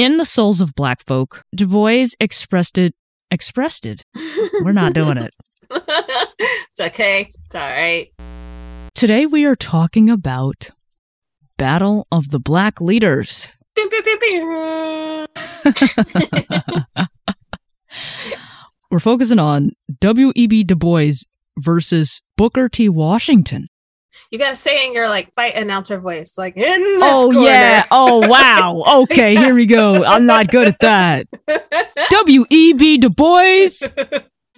In the souls of black folk, Du Bois expressed it. Expressed it. We're not doing it. it's okay. It's all right. Today we are talking about Battle of the Black Leaders. We're focusing on W.E.B. Du Bois versus Booker T. Washington. You gotta say in your like fight announcer voice, like in this Oh corner. yeah. Oh wow. Okay, here we go. I'm not good at that. W.E.B. Du Bois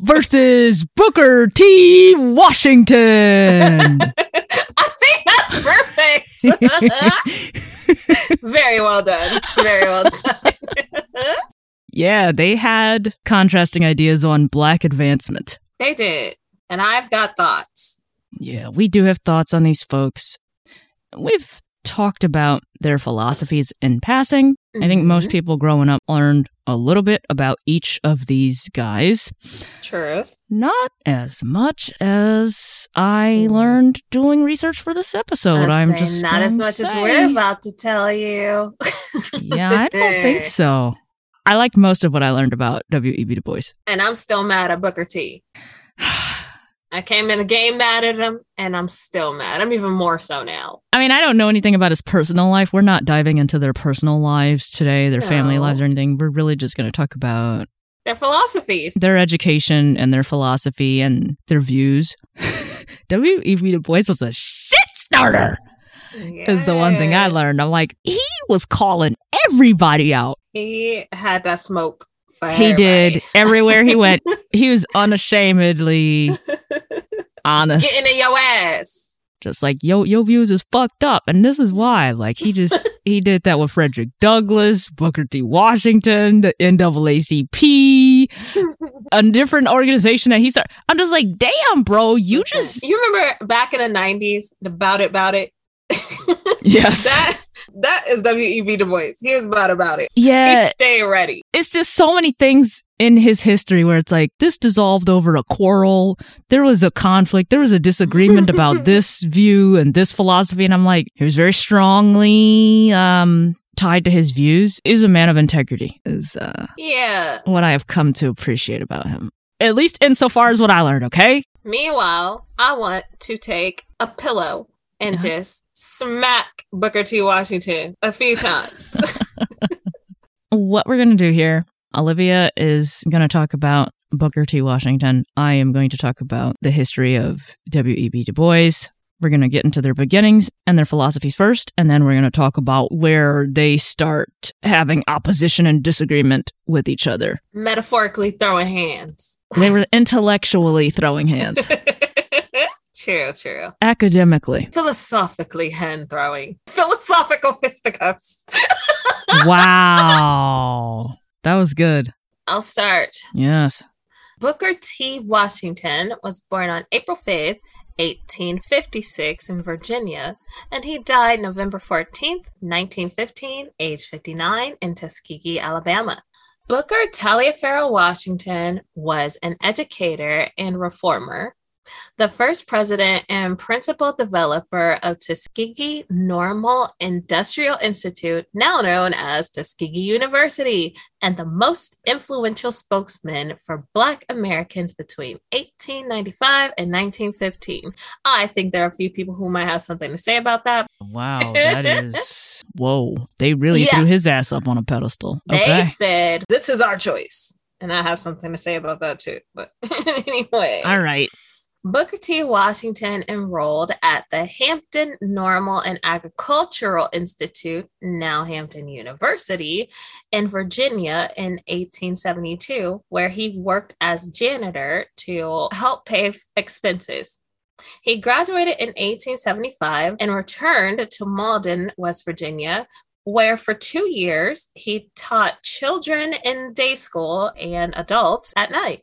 versus Booker T. Washington. I think that's perfect. Very well done. Very well done. yeah, they had contrasting ideas on black advancement. they did. And I've got thoughts. Yeah, we do have thoughts on these folks. We've talked about their philosophies in passing. I think most Mhm. people growing up learned a little bit about each of these guys. Truth. Not as much as I learned doing research for this episode. I I'm say just not as much as we're about to tell you. Yeah, I don't think so. I liked most of what I learned about W.E.B. Du Bois. And I'm still mad at Booker T. I came in the game mad at him, and I'm still mad. I'm even more so now. I mean, I don't know anything about his personal life. We're not diving into their personal lives today, their family lives or anything. We're really just going to talk about Their philosophies. their education and their philosophy and their views. W.E.B. Du Bois was a shit starter, is the one thing I learned. I'm like, he was calling everybody out. He had that smoke. He everybody. did everywhere he went. He was unashamedly honest. Getting in your ass. just like yo your views is fucked up and this is why like he just he did that with frederick douglass booker t washington the naacp a different organization that he started i'm just like damn bro you just You remember back in the 90s, the Bout It, about It? yes that that is W.E.B. Du Bois. He was bad about it. yeah He stayed ready. it's just so many things in his history where it's like this dissolved over a quarrel there was a conflict there was a disagreement about this view and this philosophy and i'm like he was very strongly um tied to his views is a man of integrity is uh Yeah. what i have come to appreciate about him at least insofar as what i learned okay Meanwhile, I want to take a pillow and Yes. just smack Booker T. Washington a few times. what we're going to do here olivia is going to talk about booker t washington i am going to talk about the history of w.e.b du bois we're going to get into their beginnings and their philosophies first and then we're going to talk about where they start having opposition and disagreement with each other Metaphorically throwing hands. they were intellectually throwing hands true, true. academically Philosophically hand throwing. Philosophical fisticuffs. wow that was good I'll start. yes Booker T. Washington was born on April 5th, 1856, in Virginia, and he died November 14th, 1915, age 59, in Tuskegee, Alabama. Booker Taliaferro Washington was an educator and reformer, the first president and principal developer of Tuskegee Normal Industrial Institute, now known as Tuskegee University, and the most influential spokesman for Black Americans between 1895 and 1915. I think there are a few people who might have something to say about that. wow that is whoa they really Yeah. threw his ass up on a pedestal They okay said, This is our choice. And I have something to say about that too. But anyway. all right Booker T. Washington enrolled at the Hampton Normal and Agricultural Institute, now Hampton University, in Virginia in 1872, where he worked as janitor to help pay expenses. He graduated in 1875 and returned to Malden, West Virginia, where for two years he taught children in day school and adults at night.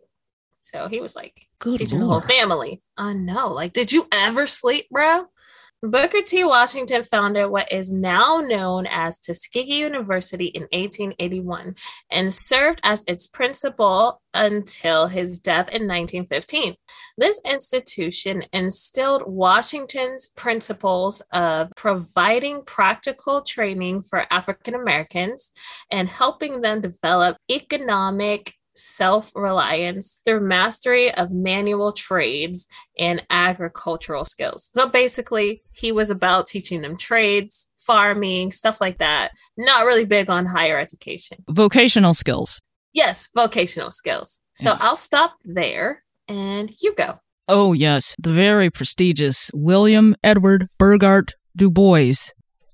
So he was like Good teaching the whole family. I know. Like, did you ever sleep, bro? Booker T. Washington founded what is now known as Tuskegee University in 1881 and served as its principal until his death in 1915. This institution instilled Washington's principles of providing practical training for African Americans and helping them develop economic self reliance through mastery of manual trades and agricultural skills. So basically, he was about teaching them trades, farming, stuff like that. Not really big on higher education. Vocational skills. Yes, vocational skills. So yeah. I'll stop there and you go. Oh, yes, the very prestigious William Edward Burghardt Du Bois.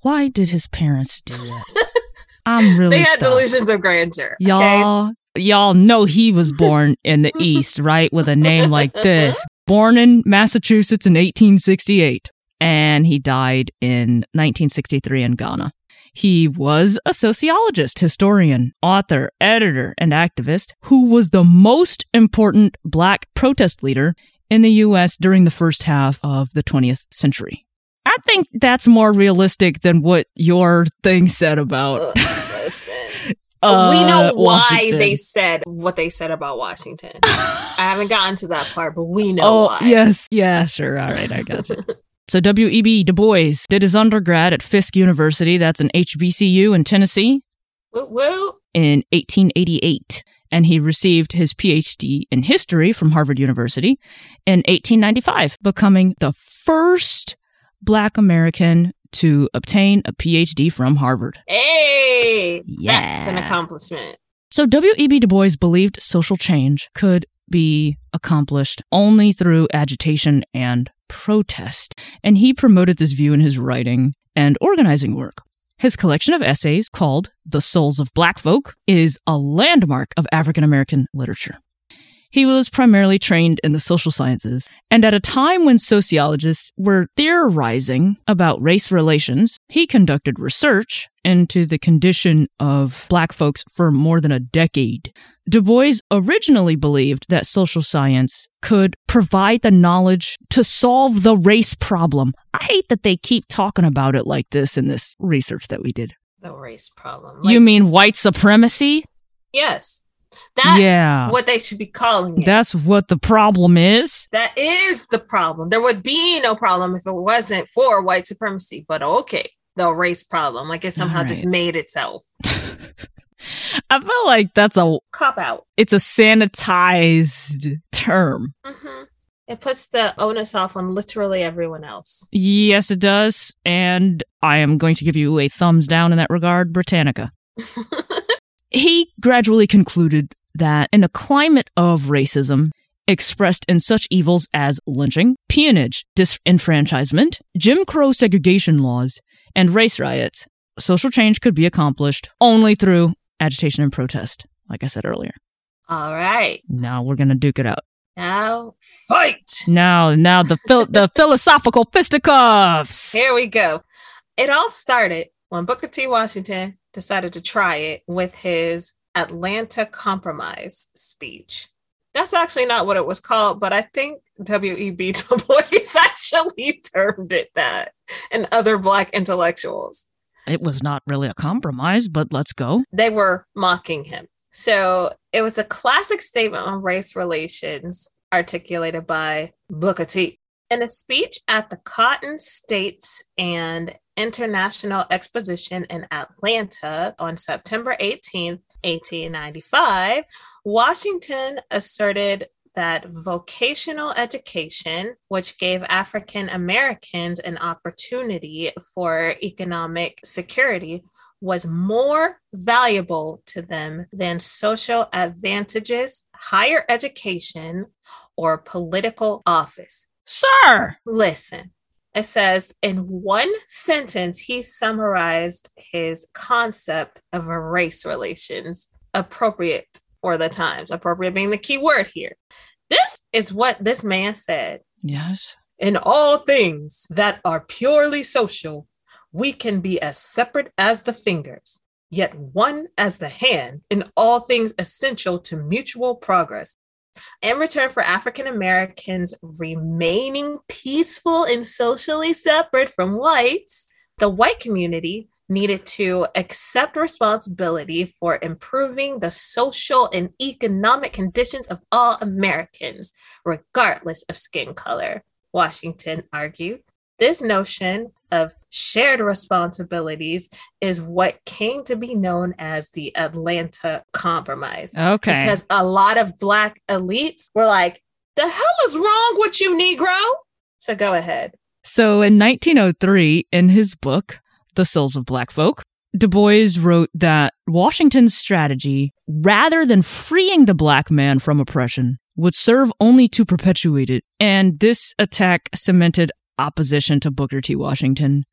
Why did his parents do that? I'm really. They had stuck. delusions of grandeur. Y'all, y'all know he was born in the East, right? With a name like this. Born in Massachusetts in 1868, and he died in 1963 in Ghana. He was a sociologist, historian, author, editor, and activist who was the most important black protest leader in the U.S. during the first half of the 20th century. I think that's more realistic than what your thing said about uh, uh, we know why Washington. they said what they said about Washington. I haven't gotten to that part, but we know oh, why. Yes, yeah, sure. All right, I got you. so W.E.B. Du Bois did his undergrad at Fisk University. That's an HBCU in Tennessee. Woo woo. In 1888 and he received his PhD in history from Harvard University in 1895, becoming the first Black American to obtain a PhD from Harvard. Hey, yeah. that's an accomplishment. So W.E.B. Du Bois believed social change could be accomplished only through agitation and protest, and he promoted this view in his writing and organizing work. His collection of essays, called The Souls of Black Folk, is a landmark of African American literature. He was primarily trained in the social sciences, and at a time when sociologists were theorizing about race relations, he conducted research into the condition of black folks for more than a decade. Du Bois originally believed that social science could provide the knowledge to solve the race problem. I hate that they keep talking about it like this in this research that we did. The race problem. Like, you mean white supremacy? Yes. That's yeah. what they should be calling it. That's what the problem is. That is the problem. There would be no problem if it wasn't for white supremacy, but okay, the race problem. Like it somehow right. just made itself. I feel like that's a cop out. It's a sanitized term. Mm-hmm. It puts the onus off on literally everyone else. Yes, it does. And I am going to give you a thumbs down in that regard, Britannica. He gradually concluded that in a climate of racism, expressed in such evils as lynching, peonage, disenfranchisement, Jim Crow segregation laws, and race riots, social change could be accomplished only through agitation and protest, like I said earlier. All right. Now we're going to duke it out. Now fight. Now, now the phil- the philosophical fisticuffs. Here we go. It all started when Booker T. Washington decided to try it with his Atlanta Compromise speech. That's actually not what it was called, but I think W.E.B. Du Bois actually termed it that and other Black intellectuals. It was not really a compromise, but let's go. They were mocking him. So it was a classic statement on race relations articulated by Booker T. In a speech at the Cotton States and International Exposition in Atlanta on September 18, 1895, Washington asserted that vocational education, which gave African Americans an opportunity for economic security, was more valuable to them than social advantages, higher education, or political office. Sir! Listen, it says in one sentence, he summarized his concept of race relations appropriate for the times, appropriate being the key word here. This is what this man said. Yes. In all things that are purely social, we can be as separate as the fingers, yet one as the hand in all things essential to mutual progress. In return for African Americans remaining peaceful and socially separate from whites, the white community needed to accept responsibility for improving the social and economic conditions of all Americans, regardless of skin color. Washington argued. This notion of shared responsibilities is what came to be known as the Atlanta Compromise. Okay. Because a lot of Black elites were like, the hell is wrong with you, Negro? So go ahead. So in 1903, in his book, The Souls of Black Folk, Du Bois wrote that Washington's strategy, rather than freeing the black man from oppression, would serve only to perpetuate it. And this attack cemented opposition to Booker T. Washington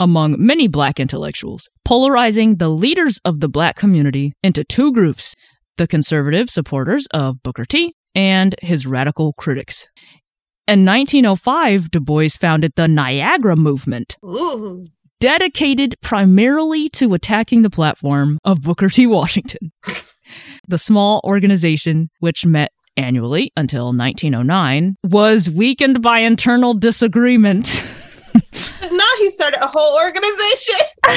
among many black intellectuals, polarizing the leaders of the black community into two groups the conservative supporters of Booker T and his radical critics. In 1905, Du Bois founded the Niagara Movement, Ooh. dedicated primarily to attacking the platform of Booker T. Washington. the small organization, which met annually until 1909, was weakened by internal disagreement. Now he started a whole organization.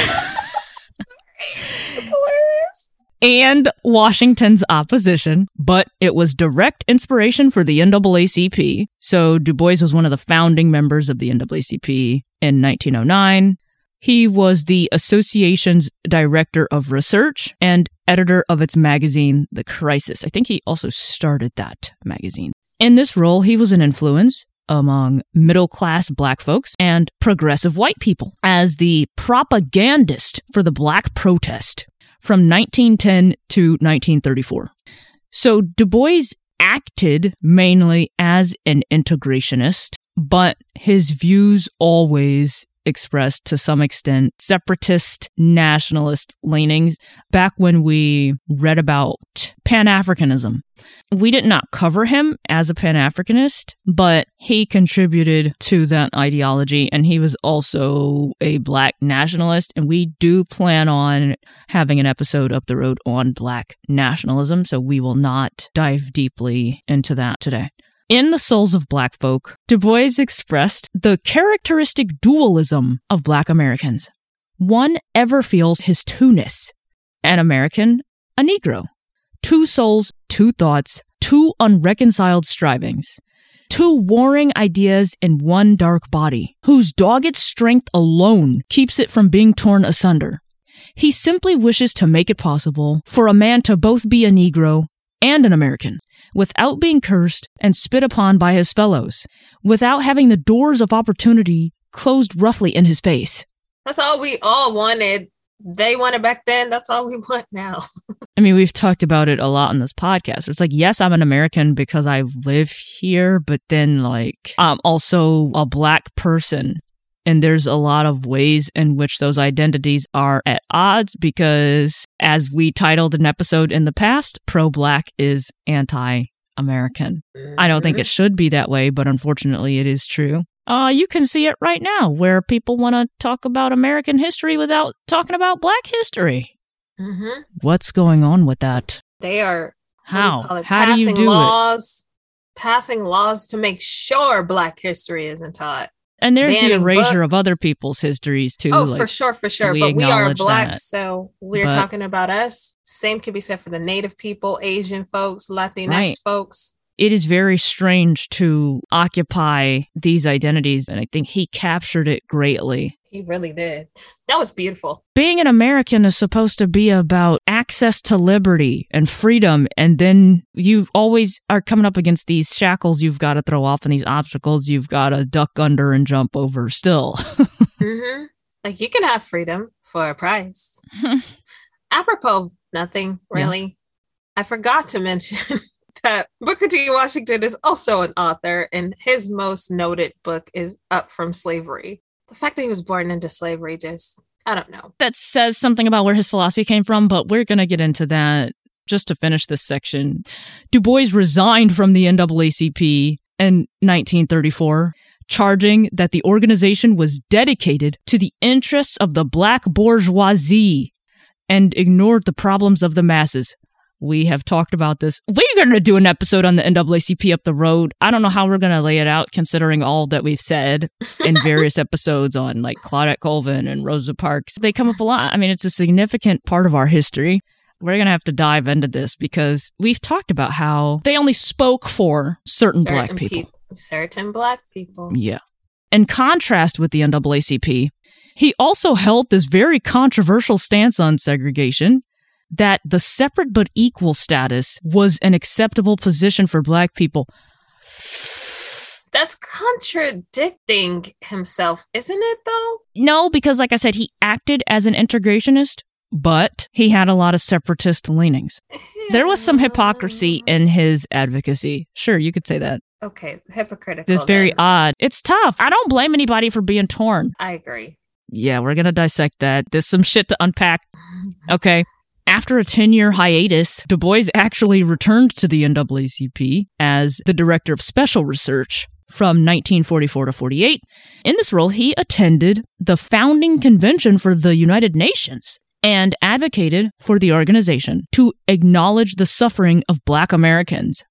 Hilarious. and Washington's opposition, but it was direct inspiration for the NAACP. So Du Bois was one of the founding members of the NAACP in 1909. He was the association's director of research and editor of its magazine, The Crisis. I think he also started that magazine. In this role, he was an influence among middle class black folks and progressive white people as the propagandist for the black protest from 1910 to 1934. So Du Bois acted mainly as an integrationist, but his views always expressed to some extent separatist nationalist leanings back when we read about Pan Africanism. We did not cover him as a Pan Africanist, but he contributed to that ideology and he was also a black nationalist. And we do plan on having an episode up the road on black nationalism, so we will not dive deeply into that today. In The Souls of Black Folk, Du Bois expressed the characteristic dualism of Black Americans. One ever feels his two-ness. An American, a Negro. Two souls, two thoughts, two unreconciled strivings. Two warring ideas in one dark body, whose dogged strength alone keeps it from being torn asunder. He simply wishes to make it possible for a man to both be a Negro and an American, without being cursed and spit upon by his fellows, without having the doors of opportunity closed roughly in his face. That's all we all wanted. They wanted back then. That's all we want now. I mean, we've talked about it a lot on this podcast. It's like, yes, I'm an American because I live here, but then, like, I'm also a black person. And there's a lot of ways in which those identities are at odds because, as we titled an episode in the past, pro black is anti American. I don't think it should be that way, but unfortunately, it is true. Uh, you can see it right now where people want to talk about American history without talking about black history. hmm What's going on with that? They are do How? call it? How do you Passing do it? laws, Passing laws to make sure Black history isn't taught. And there's the erasure of other people's histories too. oh, like, for sure, for sure. we But we are black, that. so we're But- talking about us. Same can be said for the Native people, Asian folks, Latinx Right. folks. it is very strange to occupy these identities, and I think he captured it greatly. He really did. That was beautiful. Being an American is supposed to be about access to liberty and freedom, and then you always are coming up against these shackles you've got to throw off and these obstacles you've got to duck under and jump over still. hmm Like you can have freedom for a price. Apropos of nothing, really. I forgot to mention that Booker T. Washington is also an author, and his most noted book is Up from Slavery. The fact that he was born into slavery just, I don't know. that says something about where his philosophy came from, but we're going to get into that just to finish this section. Du Bois resigned from the NAACP in 1934, charging that the organization was dedicated to the interests of the black bourgeoisie and ignored the problems of the masses. We have talked about this. We're going to do an episode on the NAACP up the road. I don't know how we're going to lay it out considering all that we've said in various episodes on like Claudette Colvin and Rosa Parks. They come up a lot. I mean, it's a significant part of our history. We're going to have to dive into this because we've talked about how they only spoke for certain, certain black people. Pe- certain black people. Yeah. In contrast with the NAACP, he also held this very controversial stance on segregation that the separate but equal status was an acceptable position for black people. That's contradicting himself, isn't it, though? No, because, like I said, he acted as an integrationist, but he had a lot of separatist leanings. There was some hypocrisy hmm. in his advocacy. Sure, you could say that. Okay, hypocritical. This very then. odd. It's tough. I don't blame anybody for being torn. I agree. Yeah, we're going to dissect that. There's some shit to unpack. Okay. After a 10 year hiatus, Du Bois actually returned to the NAACP as the director of special research from 1944 to 48. In this role, he attended the founding convention for the United Nations and advocated for the organization to acknowledge the suffering of Black Americans.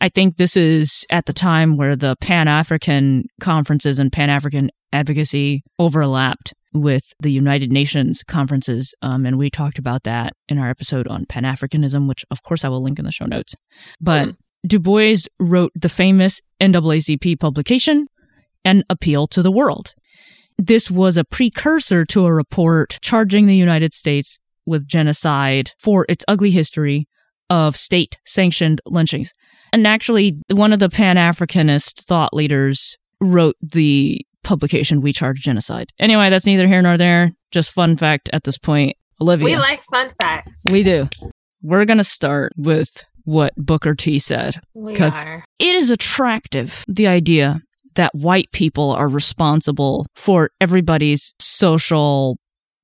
I think this is at the time where the Pan African conferences and Pan African advocacy overlapped with the United Nations conferences. Um, and we talked about that in our episode on Pan Africanism, which of course I will link in the show notes. But mm. Du Bois wrote the famous NAACP publication, An Appeal to the World. This was a precursor to a report charging the United States with genocide for its ugly history of state sanctioned lynchings. And actually, one of the Pan Africanist thought leaders wrote the publication We Charge Genocide. Anyway, that's neither here nor there. Just fun fact at this point. Olivia. We like fun facts. We do. We're going to start with what Booker T said. Because it is attractive, the idea that white people are responsible for everybody's social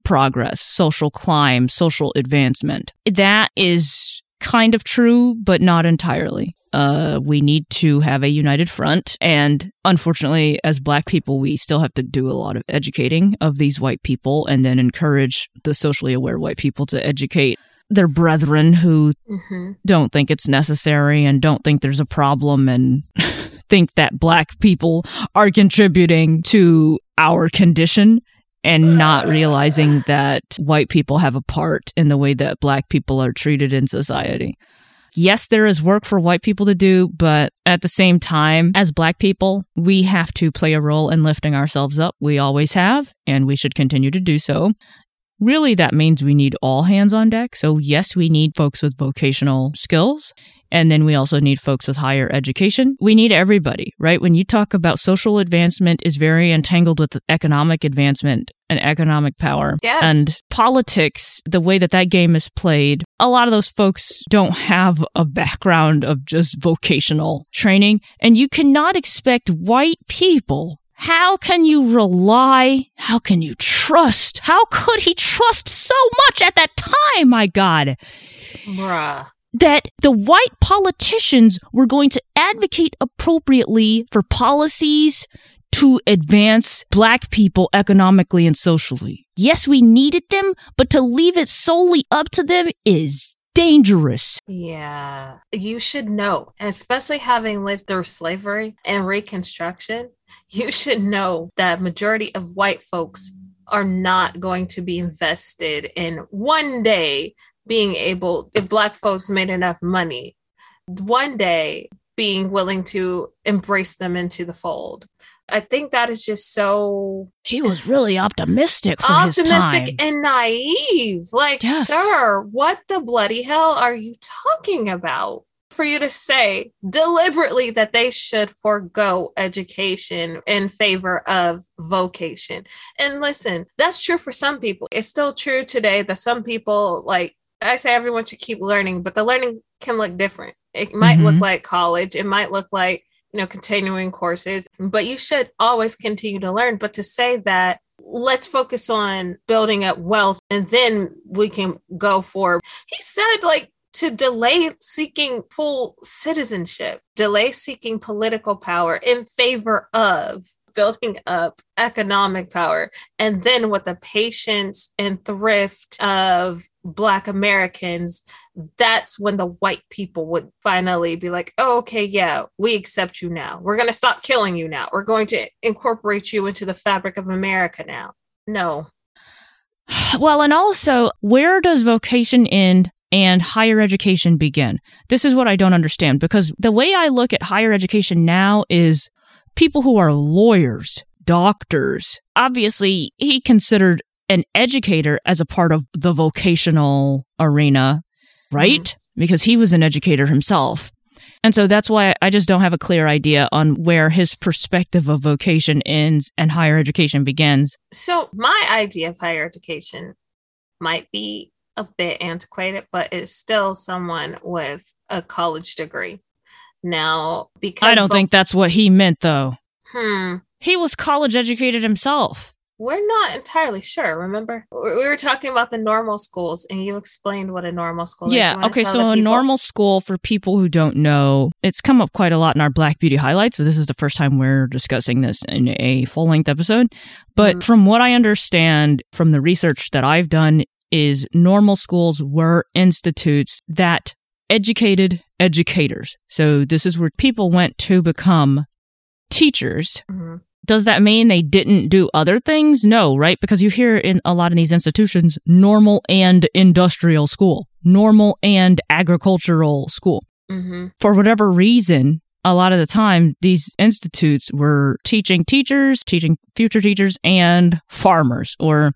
progress, social climb, social advancement. That is kind of true, but not entirely uh, we need to have a united front. And unfortunately, as black people, we still have to do a lot of educating of these white people and then encourage the socially aware white people to educate their brethren who mm-hmm. don't think it's necessary and don't think there's a problem and think that black people are contributing to our condition and not realizing that white people have a part in the way that black people are treated in society yes, there is work for white people to do, but at the same time, as black people, we have to play a role in lifting ourselves up. We always have, and we should continue to do so. Really, that means we need all hands on deck. So, yes, we need folks with vocational skills. And then we also need folks with higher education. We need everybody, right? When you talk about social advancement is very entangled with economic advancement and economic power. Yes. And politics, the way that that game is played, a lot of those folks don't have a background of just vocational training. And you cannot expect white people how can you rely? How can you trust? How could he trust so much at that time? My God. Bruh that the white politicians were going to advocate appropriately for policies to advance black people economically and socially. Yes, we needed them, but to leave it solely up to them is dangerous. Yeah. You should know, especially having lived through slavery and reconstruction, you should know that majority of white folks are not going to be invested in one day being able, if Black folks made enough money, one day being willing to embrace them into the fold. I think that is just so. He was really optimistic for optimistic and naive. Like, yes. sir, what the bloody hell are you talking about? For you to say deliberately that they should forego education in favor of vocation. And listen, that's true for some people. It's still true today that some people like I say everyone should keep learning, but the learning can look different. It might mm-hmm. look like college, it might look like, you know, continuing courses, but you should always continue to learn. But to say that let's focus on building up wealth and then we can go for, he said, like, to delay seeking full citizenship, delay seeking political power in favor of building up economic power. And then with the patience and thrift of Black Americans, that's when the white people would finally be like, oh, okay, yeah, we accept you now. We're going to stop killing you now. We're going to incorporate you into the fabric of America now. No. Well, and also, where does vocation end and higher education begin? This is what I don't understand because the way I look at higher education now is people who are lawyers, doctors. Obviously, he considered an educator as a part of the vocational arena, right? Mm-hmm. Because he was an educator himself. And so that's why I just don't have a clear idea on where his perspective of vocation ends and higher education begins. So, my idea of higher education might be a bit antiquated, but it's still someone with a college degree. Now, because I don't think that's what he meant, though. Hmm. He was college educated himself. We're not entirely sure. Remember, we were talking about the normal schools, and you explained what a normal school yeah, is. Yeah. Okay. So, a normal school, for people who don't know, it's come up quite a lot in our Black Beauty highlights, but this is the first time we're discussing this in a full length episode. But mm-hmm. from what I understand from the research that I've done, is normal schools were institutes that educated educators. So, this is where people went to become teachers. Mm-hmm does that mean they didn't do other things? No, right? Because you hear in a lot of these institutions, normal and industrial school, normal and agricultural school. Mm-hmm. For whatever reason, a lot of the time, these institutes were teaching teachers, teaching future teachers, and farmers or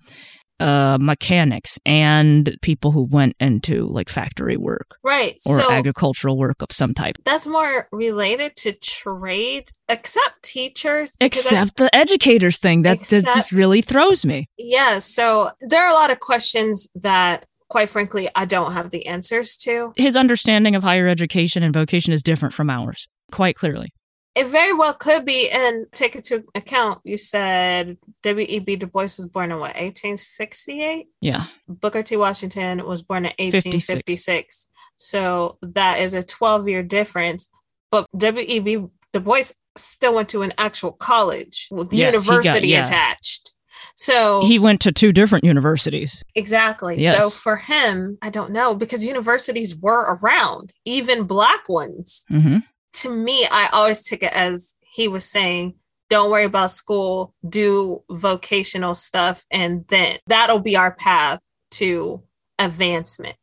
uh, mechanics and people who went into like factory work. Right. Or so agricultural work of some type. That's more related to trade, except teachers. Except I, the educators thing. That, except, that just really throws me. Yeah. So there are a lot of questions that quite frankly, I don't have the answers to. His understanding of higher education and vocation is different from ours, quite clearly. It very well could be, and take into account. You said W.E.B. Du Bois was born in what, 1868? Yeah. Booker T. Washington was born in 1856. 56. So that is a 12 year difference. But W.E.B. Du Bois still went to an actual college with yes, university got, yeah. attached. So he went to two different universities. Exactly. Yes. So for him, I don't know because universities were around, even black ones. Mm-hmm to me, I always took it as he was saying, don't worry about school, do vocational stuff, and then that'll be our path to advancement.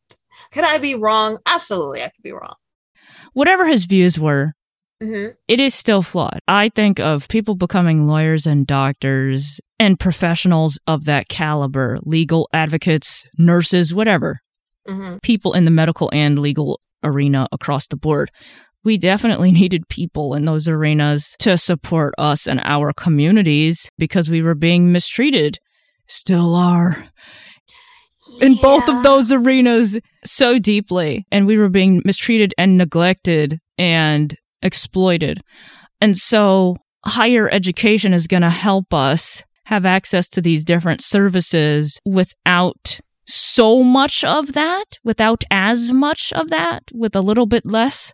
Could I be wrong? Absolutely, I could be wrong. Whatever his views were, mm-hmm. it is still flawed. I think of people becoming lawyers and doctors and professionals of that caliber, legal advocates, nurses, whatever, mm-hmm. people in the medical and legal arena across the board we definitely needed people in those arenas to support us and our communities because we were being mistreated. Still are. Yeah. In both of those arenas so deeply. And we were being mistreated and neglected and exploited. And so higher education is going to help us have access to these different services without so much of that, without as much of that, with a little bit less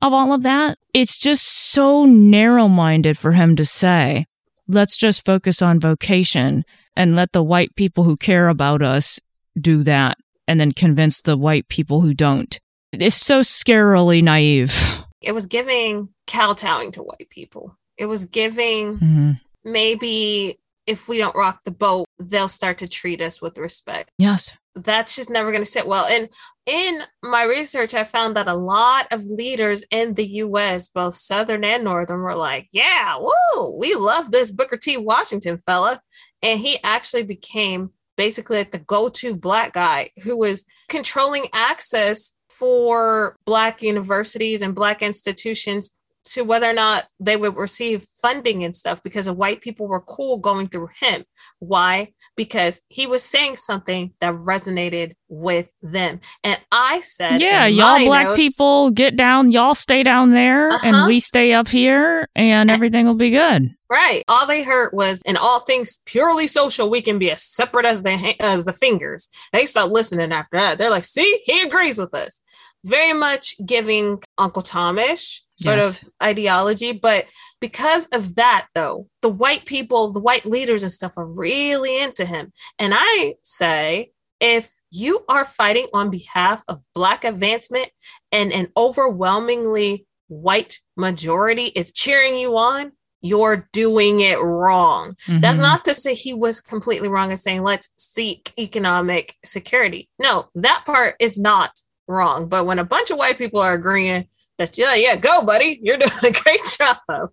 of all of that. It's just so narrow minded for him to say, let's just focus on vocation and let the white people who care about us do that and then convince the white people who don't. It's so scarily naive. It was giving kowtowing to white people. It was giving mm-hmm. maybe if we don't rock the boat, they'll start to treat us with respect. Yes that's just never going to sit well. And in my research, I found that a lot of leaders in the US, both Southern and Northern, were like, yeah, woo, we love this Booker T. Washington fella. And he actually became basically like the go to Black guy who was controlling access for Black universities and Black institutions to whether or not they would receive funding and stuff because the white people were cool going through him. Why? Because he was saying something that resonated with them. And I said, Yeah, y'all black notes, people get down, y'all stay down there uh-huh. and we stay up here and everything will be good. Right. All they heard was, in all things purely social, we can be as separate as the as the fingers. They stopped listening after that. They're like, see, he agrees with us. Very much giving Uncle Thomas sort Yes. of ideology. But because of that, though, the white people, the white leaders and stuff are really into him. And I say, if you are fighting on behalf of Black advancement and an overwhelmingly white majority is cheering you on, you're doing it wrong. That's Mhm. not to say he was completely wrong in saying let's seek economic security. No, that part is not wrong. But when a bunch of white people are agreeing yeah, yeah, go, buddy, you're doing a great job.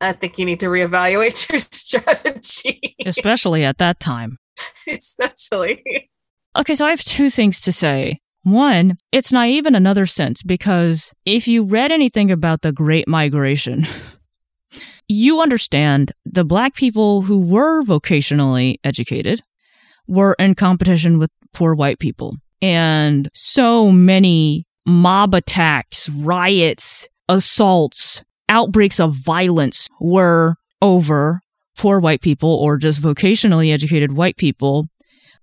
I think you need to reevaluate your strategy, especially at that time. especially. Okay, so I have two things to say. One, it's naive in another sense because if you read anything about the Great Migration, you understand the black people who were vocationally educated were in competition with poor white people. And so many mob attacks, riots, assaults, outbreaks of violence were over poor white people or just vocationally educated white people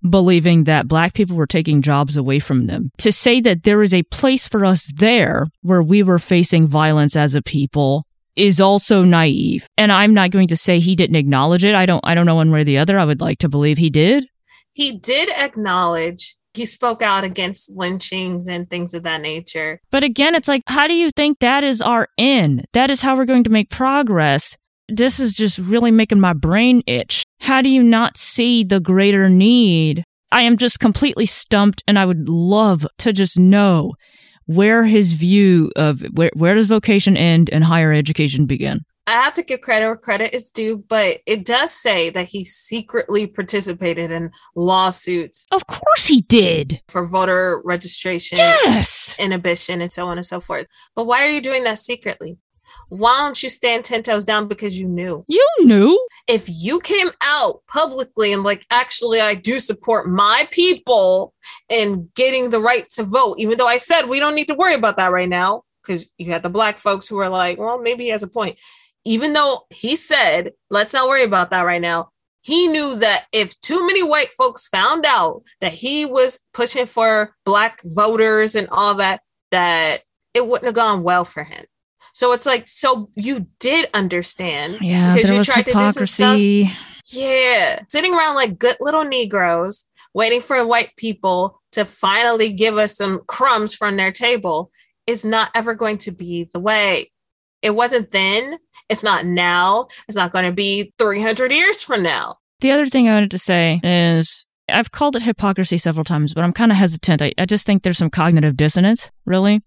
believing that black people were taking jobs away from them. To say that there is a place for us there where we were facing violence as a people is also naive. And I'm not going to say he didn't acknowledge it. I don't I don't know one way or the other. I would like to believe he did. He did acknowledge he spoke out against lynchings and things of that nature. But again, it's like how do you think that is our end? That is how we're going to make progress. This is just really making my brain itch. How do you not see the greater need? I am just completely stumped and I would love to just know where his view of where where does vocation end and higher education begin? I have to give credit where credit is due, but it does say that he secretly participated in lawsuits Of course he did. for voter registration, Yes. inhibition, and so on and so forth. But why are you doing that secretly? Why don't you stand 10 toes down because you knew? You knew. If you came out publicly and, like, actually, I do support my people in getting the right to vote, even though I said we don't need to worry about that right now, because you had the black folks who were like, well, maybe he has a point. Even though he said, let's not worry about that right now, he knew that if too many white folks found out that he was pushing for black voters and all that, that it wouldn't have gone well for him. So it's like, so you did understand Yeah, because there you was tried to do some stuff. hypocrisy. Yeah, sitting around like good little Negroes, waiting for white people to finally give us some crumbs from their table is not ever going to be the way. It wasn't then. It's not now. It's not going to be 300 years from now. The other thing I wanted to say is I've called it hypocrisy several times, but I'm kind of hesitant. I, I just think there's some cognitive dissonance, really,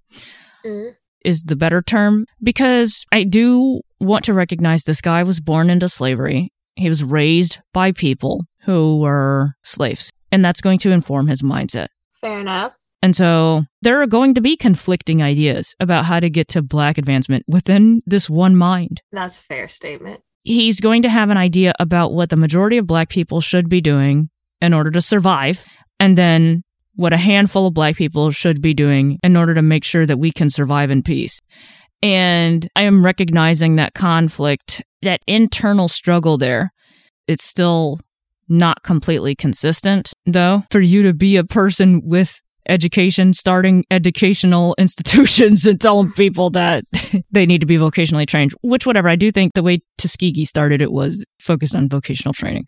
mm. is the better term, because I do want to recognize this guy was born into slavery. He was raised by people who were slaves, and that's going to inform his mindset. Fair enough. And so there are going to be conflicting ideas about how to get to black advancement within this one mind. That's a fair statement. he's going to have an idea about what the majority of black people should be doing in order to survive, and then what a handful of black people should be doing in order to make sure that we can survive in peace. And I am recognizing that conflict, that internal struggle there. It's still not completely consistent, though, for you to be a person with education, starting educational institutions and telling people that they need to be vocationally trained, which, whatever, I do think the way Tuskegee started it was focused on vocational training.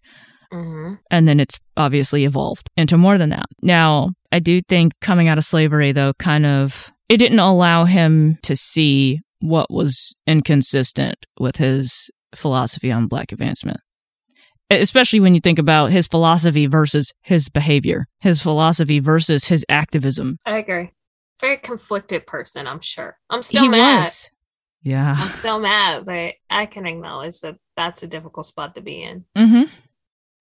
hmm And then it's obviously evolved into more than that. Now, I do think coming out of slavery, though, kind of, it didn't allow him to see what was inconsistent with his philosophy on black advancement. Especially when you think about his philosophy versus his behavior, his philosophy versus his activism. I agree. Very conflicted person, I'm sure. I'm still he mad. was. Yeah. I'm still mad, but I can acknowledge that that's a difficult spot to be in. Mm-hmm.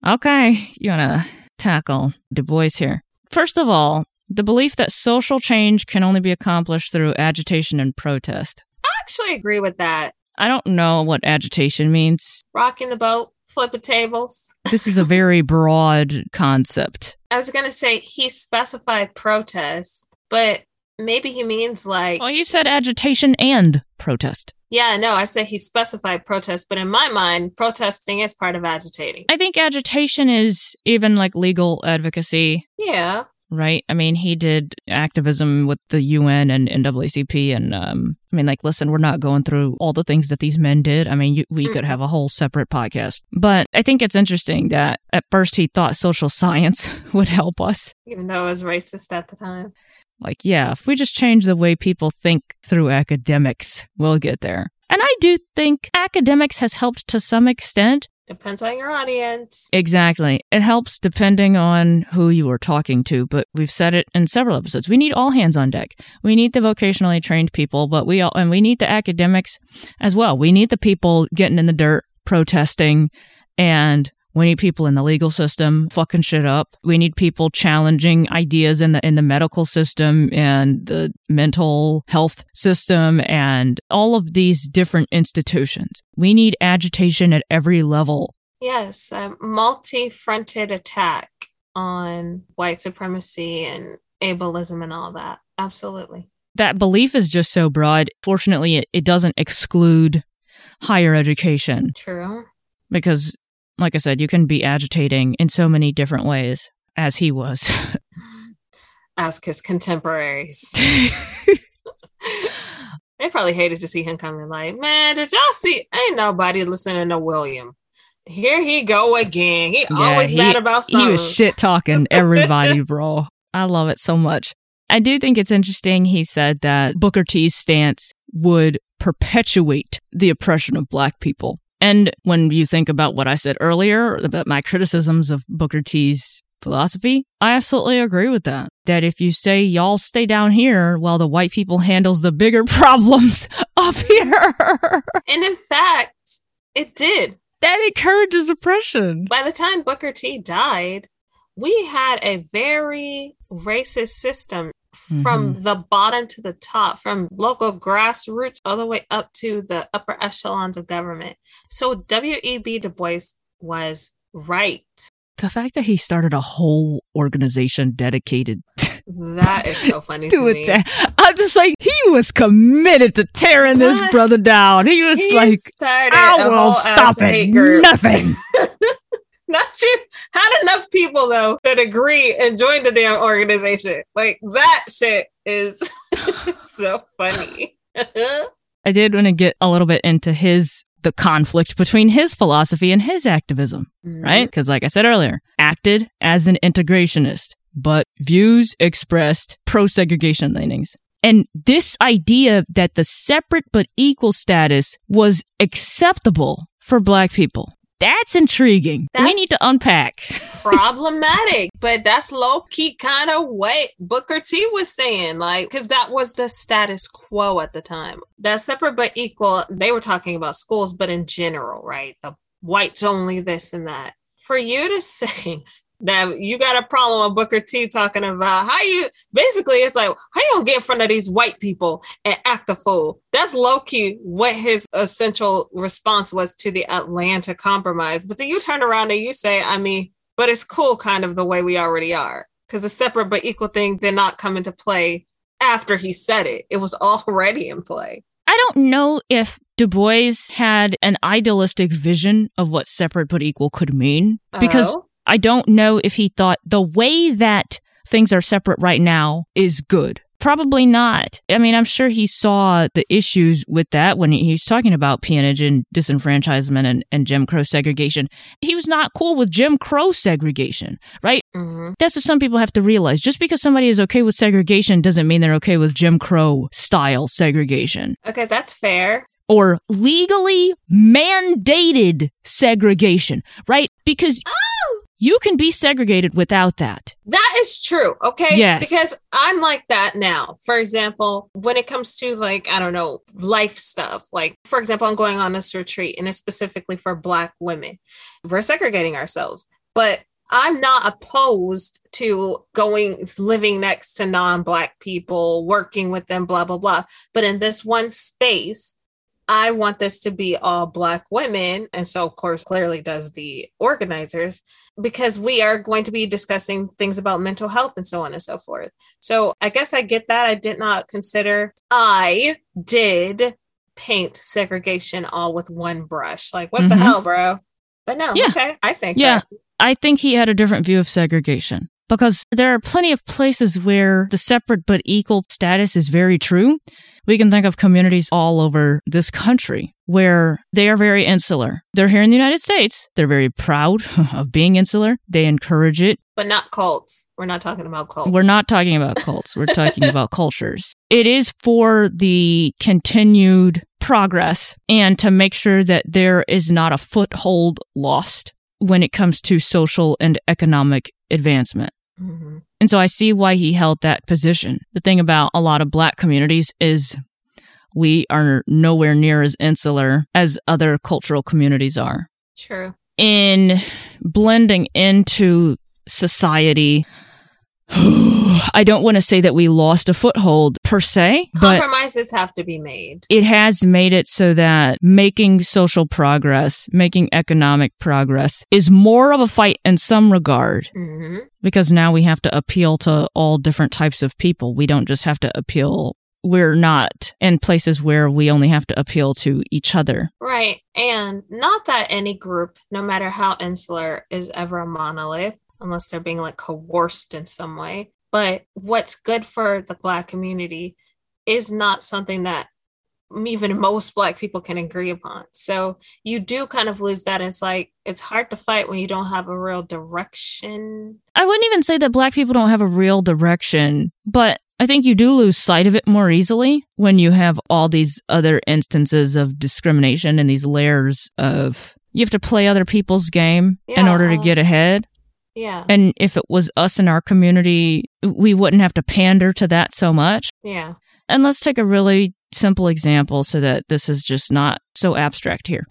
Okay, you want to tackle Du Bois here. First of all, the belief that social change can only be accomplished through agitation and protest. I actually agree with that. I don't know what agitation means. Rocking the boat, flipping tables. This is a very broad concept. I was gonna say he specified protest, but maybe he means like Well, you said agitation and protest. yeah, no, I said he specified protest, but in my mind, protesting is part of agitating. I think agitation is even like legal advocacy. Yeah. Right? I mean, he did activism with the UN and NAACP. And um, I mean, like, listen, we're not going through all the things that these men did. I mean, you, we could have a whole separate podcast. But I think it's interesting that at first he thought social science would help us. Even though it was racist at the time. Like, yeah, if we just change the way people think through academics, we'll get there. And I do think academics has helped to some extent. Depends on your audience. Exactly. It helps depending on who you are talking to, but we've said it in several episodes. We need all hands on deck. We need the vocationally trained people, but we all, and we need the academics as well. We need the people getting in the dirt, protesting, and we need people in the legal system fucking shit up. We need people challenging ideas in the in the medical system and the mental health system and all of these different institutions. We need agitation at every level. Yes, a multi-fronted attack on white supremacy and ableism and all that. Absolutely. That belief is just so broad. Fortunately, it, it doesn't exclude higher education True. because like I said, you can be agitating in so many different ways as he was. Ask his contemporaries. they probably hated to see him coming like, man, did y'all see? Ain't nobody listening to William. Here he go again. He Yeah, always he- mad about something. he was shit talking everybody, bro. I love it so much. I do think it's interesting. He said that Booker T's stance would perpetuate the oppression of black people. And when you think about what I said earlier about my criticisms of Booker T's philosophy, I absolutely agree with that. That if you say y'all stay down here while the white people handles the bigger problems up here, And in fact, it did. that encourages oppression. By the time Booker T died, we had a very racist system from Mm-hmm. the bottom to the top, from local grassroots all the way up to the upper echelons of government. So W.E.B. Du Bois was right. The fact that he started a whole organization dedicated That is so funny to, to me. it. I'm just like, he was committed to tearing this brother down. He was He like, I will stop it. Nothing. Not you had enough people though that agree and join the damn organization. Like that shit is so funny. I did want to get a little bit into his the conflict between his philosophy and his activism, mm-hmm. right? Because, like I said earlier, acted as an integrationist, but views expressed pro segregation leanings. And this idea that the separate but equal status was acceptable for black people. That's intriguing. we need to unpack. problematic, but that's low key kind of what Booker T was saying, like, because that was the status quo at the time. That separate but equal, they were talking about schools, but in general, right? The whites only this and that. For you to say that you got a problem with Booker T talking about how you basically it's like, how you gonna get in front of these white people and act a fool? That's low key what his essential response was to the Atlanta compromise. But then you turn around and you say, I mean, but it's cool kind of the way we already are because the separate but equal thing did not come into play after he said it it was already in play I don't know if Du Bois had an idealistic vision of what separate but equal could mean because Oh. I don't know if he thought the way that things are separate right now is good. Probably not. I mean, I'm sure he saw the issues with that when he was talking about peonage and disenfranchisement and, and Jim Crow segregation. He was not cool with Jim Crow segregation, right? Mhm. That's what some people have to realize. Just because somebody is okay with segregation doesn't mean they're okay with Jim Crow style segregation okay that's fair or legally mandated segregation, right? Because you can be segregated without that. that is true okay Yes. because i'm like that now for example when it comes to like i don't know life stuff like for example i'm going on this retreat and it's specifically for black women we're segregating ourselves but i'm not opposed to going living next to non-black people working with them blah blah blah but in this one space I want this to be all Black women. And so, of course, clearly does the organizers, because we are going to be discussing things about mental health and so on and so forth. So, I guess I get that. I did not consider, I did paint segregation all with one brush. Like, what the Mhm. hell, bro? But no, Yeah. okay. I think Yeah. I think he had a different view of segregation. Because there are plenty of places where the separate but equal status is very true. We can think of communities all over this country where they are very insular. They're here in the United States. They're very proud of being insular. They encourage it. But not cults. We're not talking about cults. We're not talking about cults. We're talking about cultures. It is for the continued progress and to make sure that there is not a foothold lost when it comes to social and economic advancement. Hmm And so I see why he held that position. The thing about a lot of black communities is we are nowhere near as insular as other cultural communities are. True. In blending into society, I don't want to say that we lost a foothold per se, but Compromises have to be made. it has made it so that making social progress, making economic progress is more of a fight in some regard hmm because now we have to appeal to all different types of people. We don't just have to appeal. We're not in places where we only have to appeal to each other. Right. And not that any group, no matter how insular, is ever a monolith, unless they're being like coerced in some way. But what's good for the Black community is not something that even most Black people can agree upon. So you do kind of lose that. It's like, it's hard to fight when you don't have a real direction. I wouldn't even say that black people don't have a real direction, but I think you do lose sight of it more easily when you have all these other instances of discrimination and these layers of you have to play other people's game in order to get ahead. Yeah. And if it was us in our community, we wouldn't have to pander to that so much. Yeah. And let's take a really simple example so that this is just not so abstract here.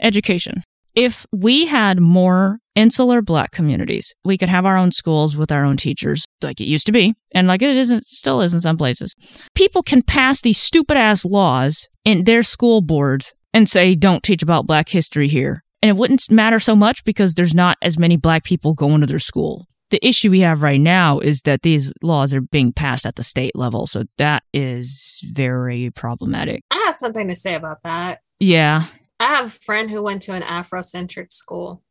Education. If we had more insular black communities, we could have our own schools with our own teachers, like it used to be, and like it isn't, still is in some places. People can pass these stupid ass laws in their school boards and say, don't teach about black history here. And it wouldn't matter so much because there's not as many black people going to their school. The issue we have right now is that these laws are being passed at the state level. So that is very problematic. I have something to say about that. Yeah. I have a friend who went to an Afrocentric school.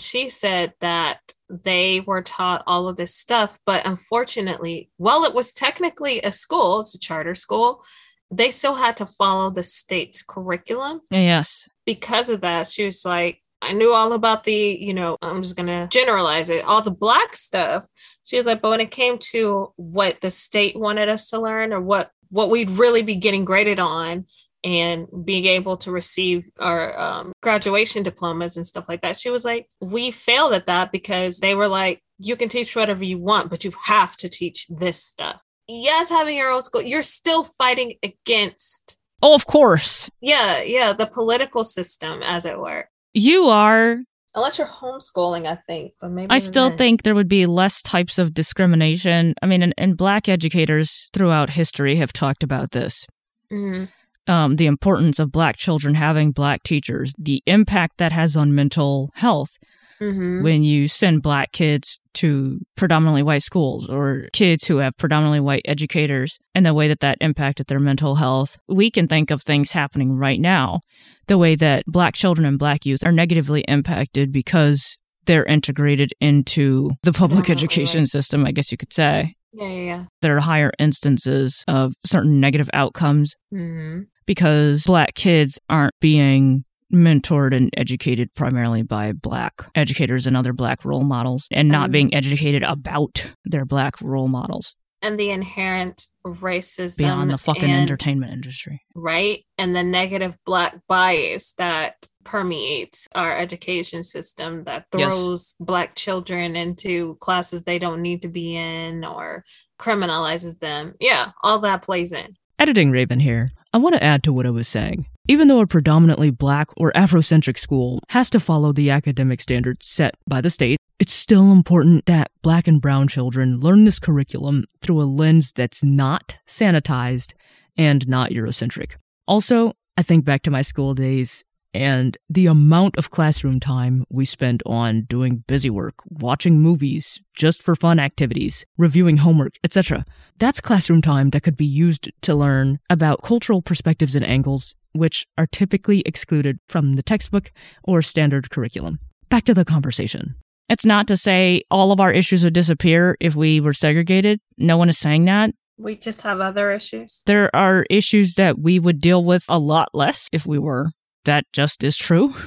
She said that they were taught all of this stuff, but unfortunately, while it was technically a school, it's a charter school, they still had to follow the state's curriculum. Yes. Because of that, she was like, I knew all about the, you know, I'm just going to generalize it, all the black stuff. She was like, but when it came to what the state wanted us to learn or what what we'd really be getting graded on, and being able to receive our um, graduation diplomas and stuff like that. She was like, we failed at that because they were like, you can teach whatever you want, but you have to teach this stuff. Yes, having your own school, you're still fighting against, Oh, of course. yeah, yeah, the political system, as it were. You are. Unless you're homeschooling, I think, but maybe I still then. think there would be less types of discrimination. I mean, and, and black educators throughout history have talked about this. Mhm. Um, the importance of black children having black teachers, the impact that has on mental health Mhm. when you send black kids to predominantly white schools or kids who have predominantly white educators and the way that that impacted their mental health. We can think of things happening right now, the way that black children and black youth are negatively impacted because they're integrated into the public Oh, education right. system, I guess you could say. Yeah, yeah, yeah. There are higher instances of certain negative outcomes yeah. hmm because black kids aren't being mentored and educated primarily by black educators and other black role models and not Um, being educated about their black role models And the inherent racism beyond the fucking and- entertainment industry. right? And the negative black bias that permeates our education system that Yes. throws black children into classes they don't need to be in or criminalizes them. Yeah, all that plays in. Editing Raven here. I want to add to what I was saying. Even though a predominantly black or Afrocentric school has to follow the academic standards set by the state, it's still important that black and brown children learn this curriculum through a lens that's not sanitized and not Eurocentric. Also, I think back to my school days and the amount of classroom time we spent on doing busy work, watching movies, just for fun activities, reviewing homework, etc. That's classroom time that could be used to learn about cultural perspectives and angles, which are typically excluded from the textbook or standard curriculum. Back to the conversation. It's not to say all of our issues would disappear if we were segregated. No one is saying that. We just have other issues. There are issues that we would deal with a lot less if we were. That just is true.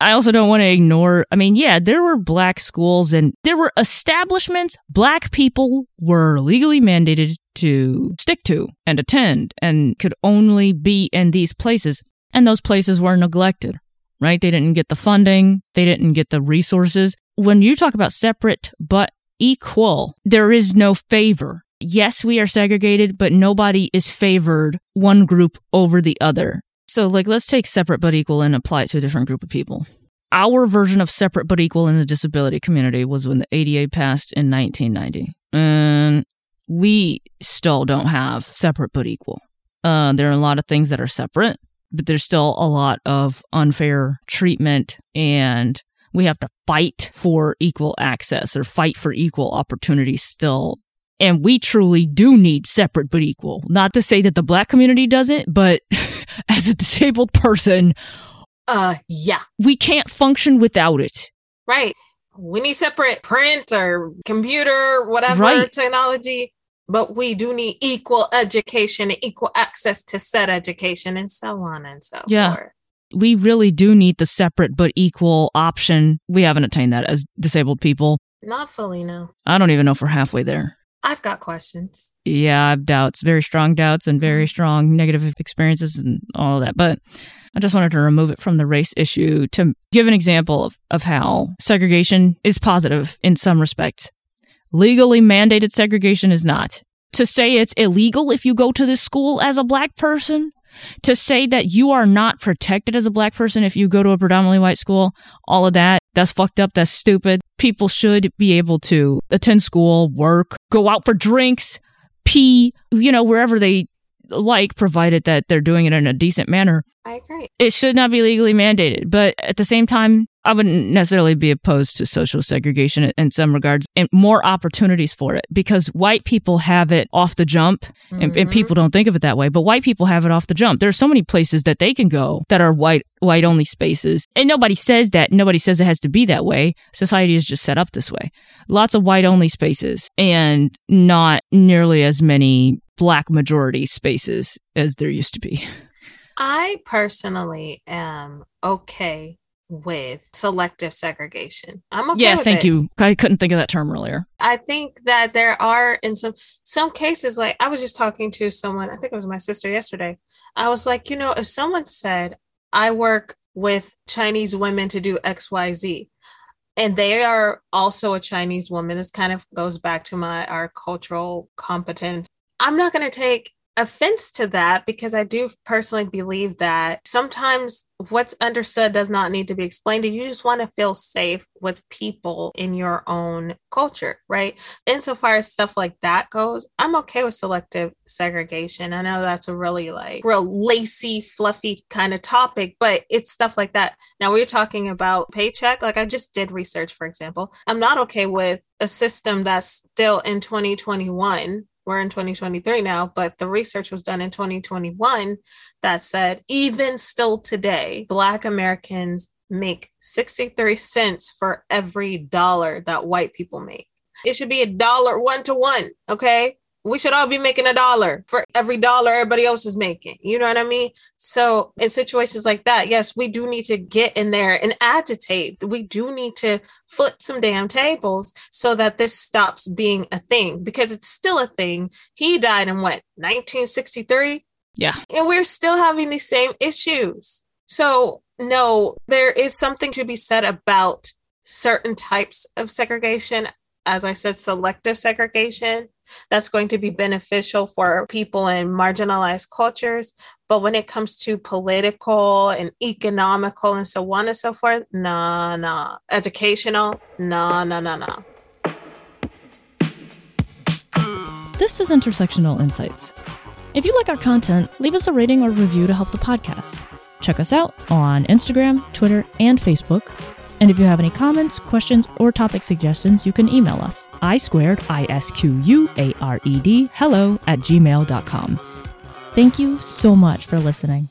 I also don't want to ignore. I mean, yeah, there were black schools and there were establishments black people were legally mandated to stick to and attend and could only be in these places. And those places were neglected, right? They didn't get the funding. They didn't get the resources. When you talk about separate but equal, there is no favor. Yes, we are segregated, but nobody is favored one group over the other. So, like, let's take separate but equal and apply it to a different group of people. Our version of separate but equal in the disability community was when the ADA passed in 1990. And we still don't have separate but equal. Uh, there are a lot of things that are separate, but there's still a lot of unfair treatment and we have to fight for equal access or fight for equal opportunities still. And we truly do need separate but equal. Not to say that the black community doesn't, but as a disabled person, Uh, yeah, we can't function without it. right. We need separate print or computer, whatever Right. technology, but we do need equal education and equal access to said education and so on and so Yeah. forth. We really do need the separate but equal option. We haven't attained that as disabled people. Not fully, no. I don't even know if we're halfway there. I've got questions. yeah, I have doubts, very strong doubts, and very mm-hmm. strong negative experiences and all of that. But I just wanted to remove it from the race issue to give an example of, of how segregation is positive in some respects. Legally mandated segregation is not. To say it's illegal if you go to this school as a black person, to say that you are not protected as a black person if you go to a predominantly white school, all of that, that's fucked up, that's stupid. People should be able to attend school, work, go out for drinks, pee, you know, wherever they like, provided that they're doing it in a decent manner. I agree. It should not be legally mandated. But at the same time, I wouldn't necessarily be opposed to social segregation in some regards and more opportunities for it because white people have it off the jump and, and Mhm. people don't think of it that way, but white people have it off the jump. There are so many places that they can go that are white, white only spaces. And nobody says that. Nobody says it has to be that way. Society is just set up this way. Lots of white only spaces and not nearly as many black majority spaces as there used to be. I personally am okay with selective segregation. I'm okay yeah, thank it. you. I couldn't think of that term earlier. I think that there are in some some cases like I was just talking to someone, I think it was my sister yesterday. I was like, you know, if someone said, "I work with Chinese women to do XYZ," and they are also a Chinese woman, this kind of goes back to my our cultural competence. I'm not going to take offense to that because I do personally believe that sometimes what's understood does not need to be explained. You just want to feel safe with people in your own culture, right? Insofar as stuff like that goes, I'm okay with selective segregation. I know that's a really like real lacy, fluffy kind of topic, but it's stuff like that. Now we're talking about paycheck. Like I just did research, for example. I'm not okay with a system that's still in 2021 we're in 2023 now, but the research was done in 2021 that said even still today, Black Americans make 63 cents for every dollar that white people make. It should be a dollar one to one, okay? We should all be making a dollar for every dollar everybody else is making. You know what I mean? So, in situations like that, yes, we do need to get in there and agitate. We do need to flip some damn tables so that this stops being a thing because it's still a thing. He died in what, 1963? Yeah. And we're still having these same issues. So, no, there is something to be said about certain types of segregation. As I said, selective segregation that's going to be beneficial for people in marginalized cultures. But when it comes to political and economical and so on and so forth, nah, nah. Educational, nah, nah, nah, nah. This is Intersectional Insights. If you like our content, leave us a rating or review to help the podcast. Check us out on Instagram, Twitter, and Facebook. And if you have any comments, questions, or topic suggestions, you can email us i squared i s q u a r e d hello at gmail.com. Thank you so much for listening.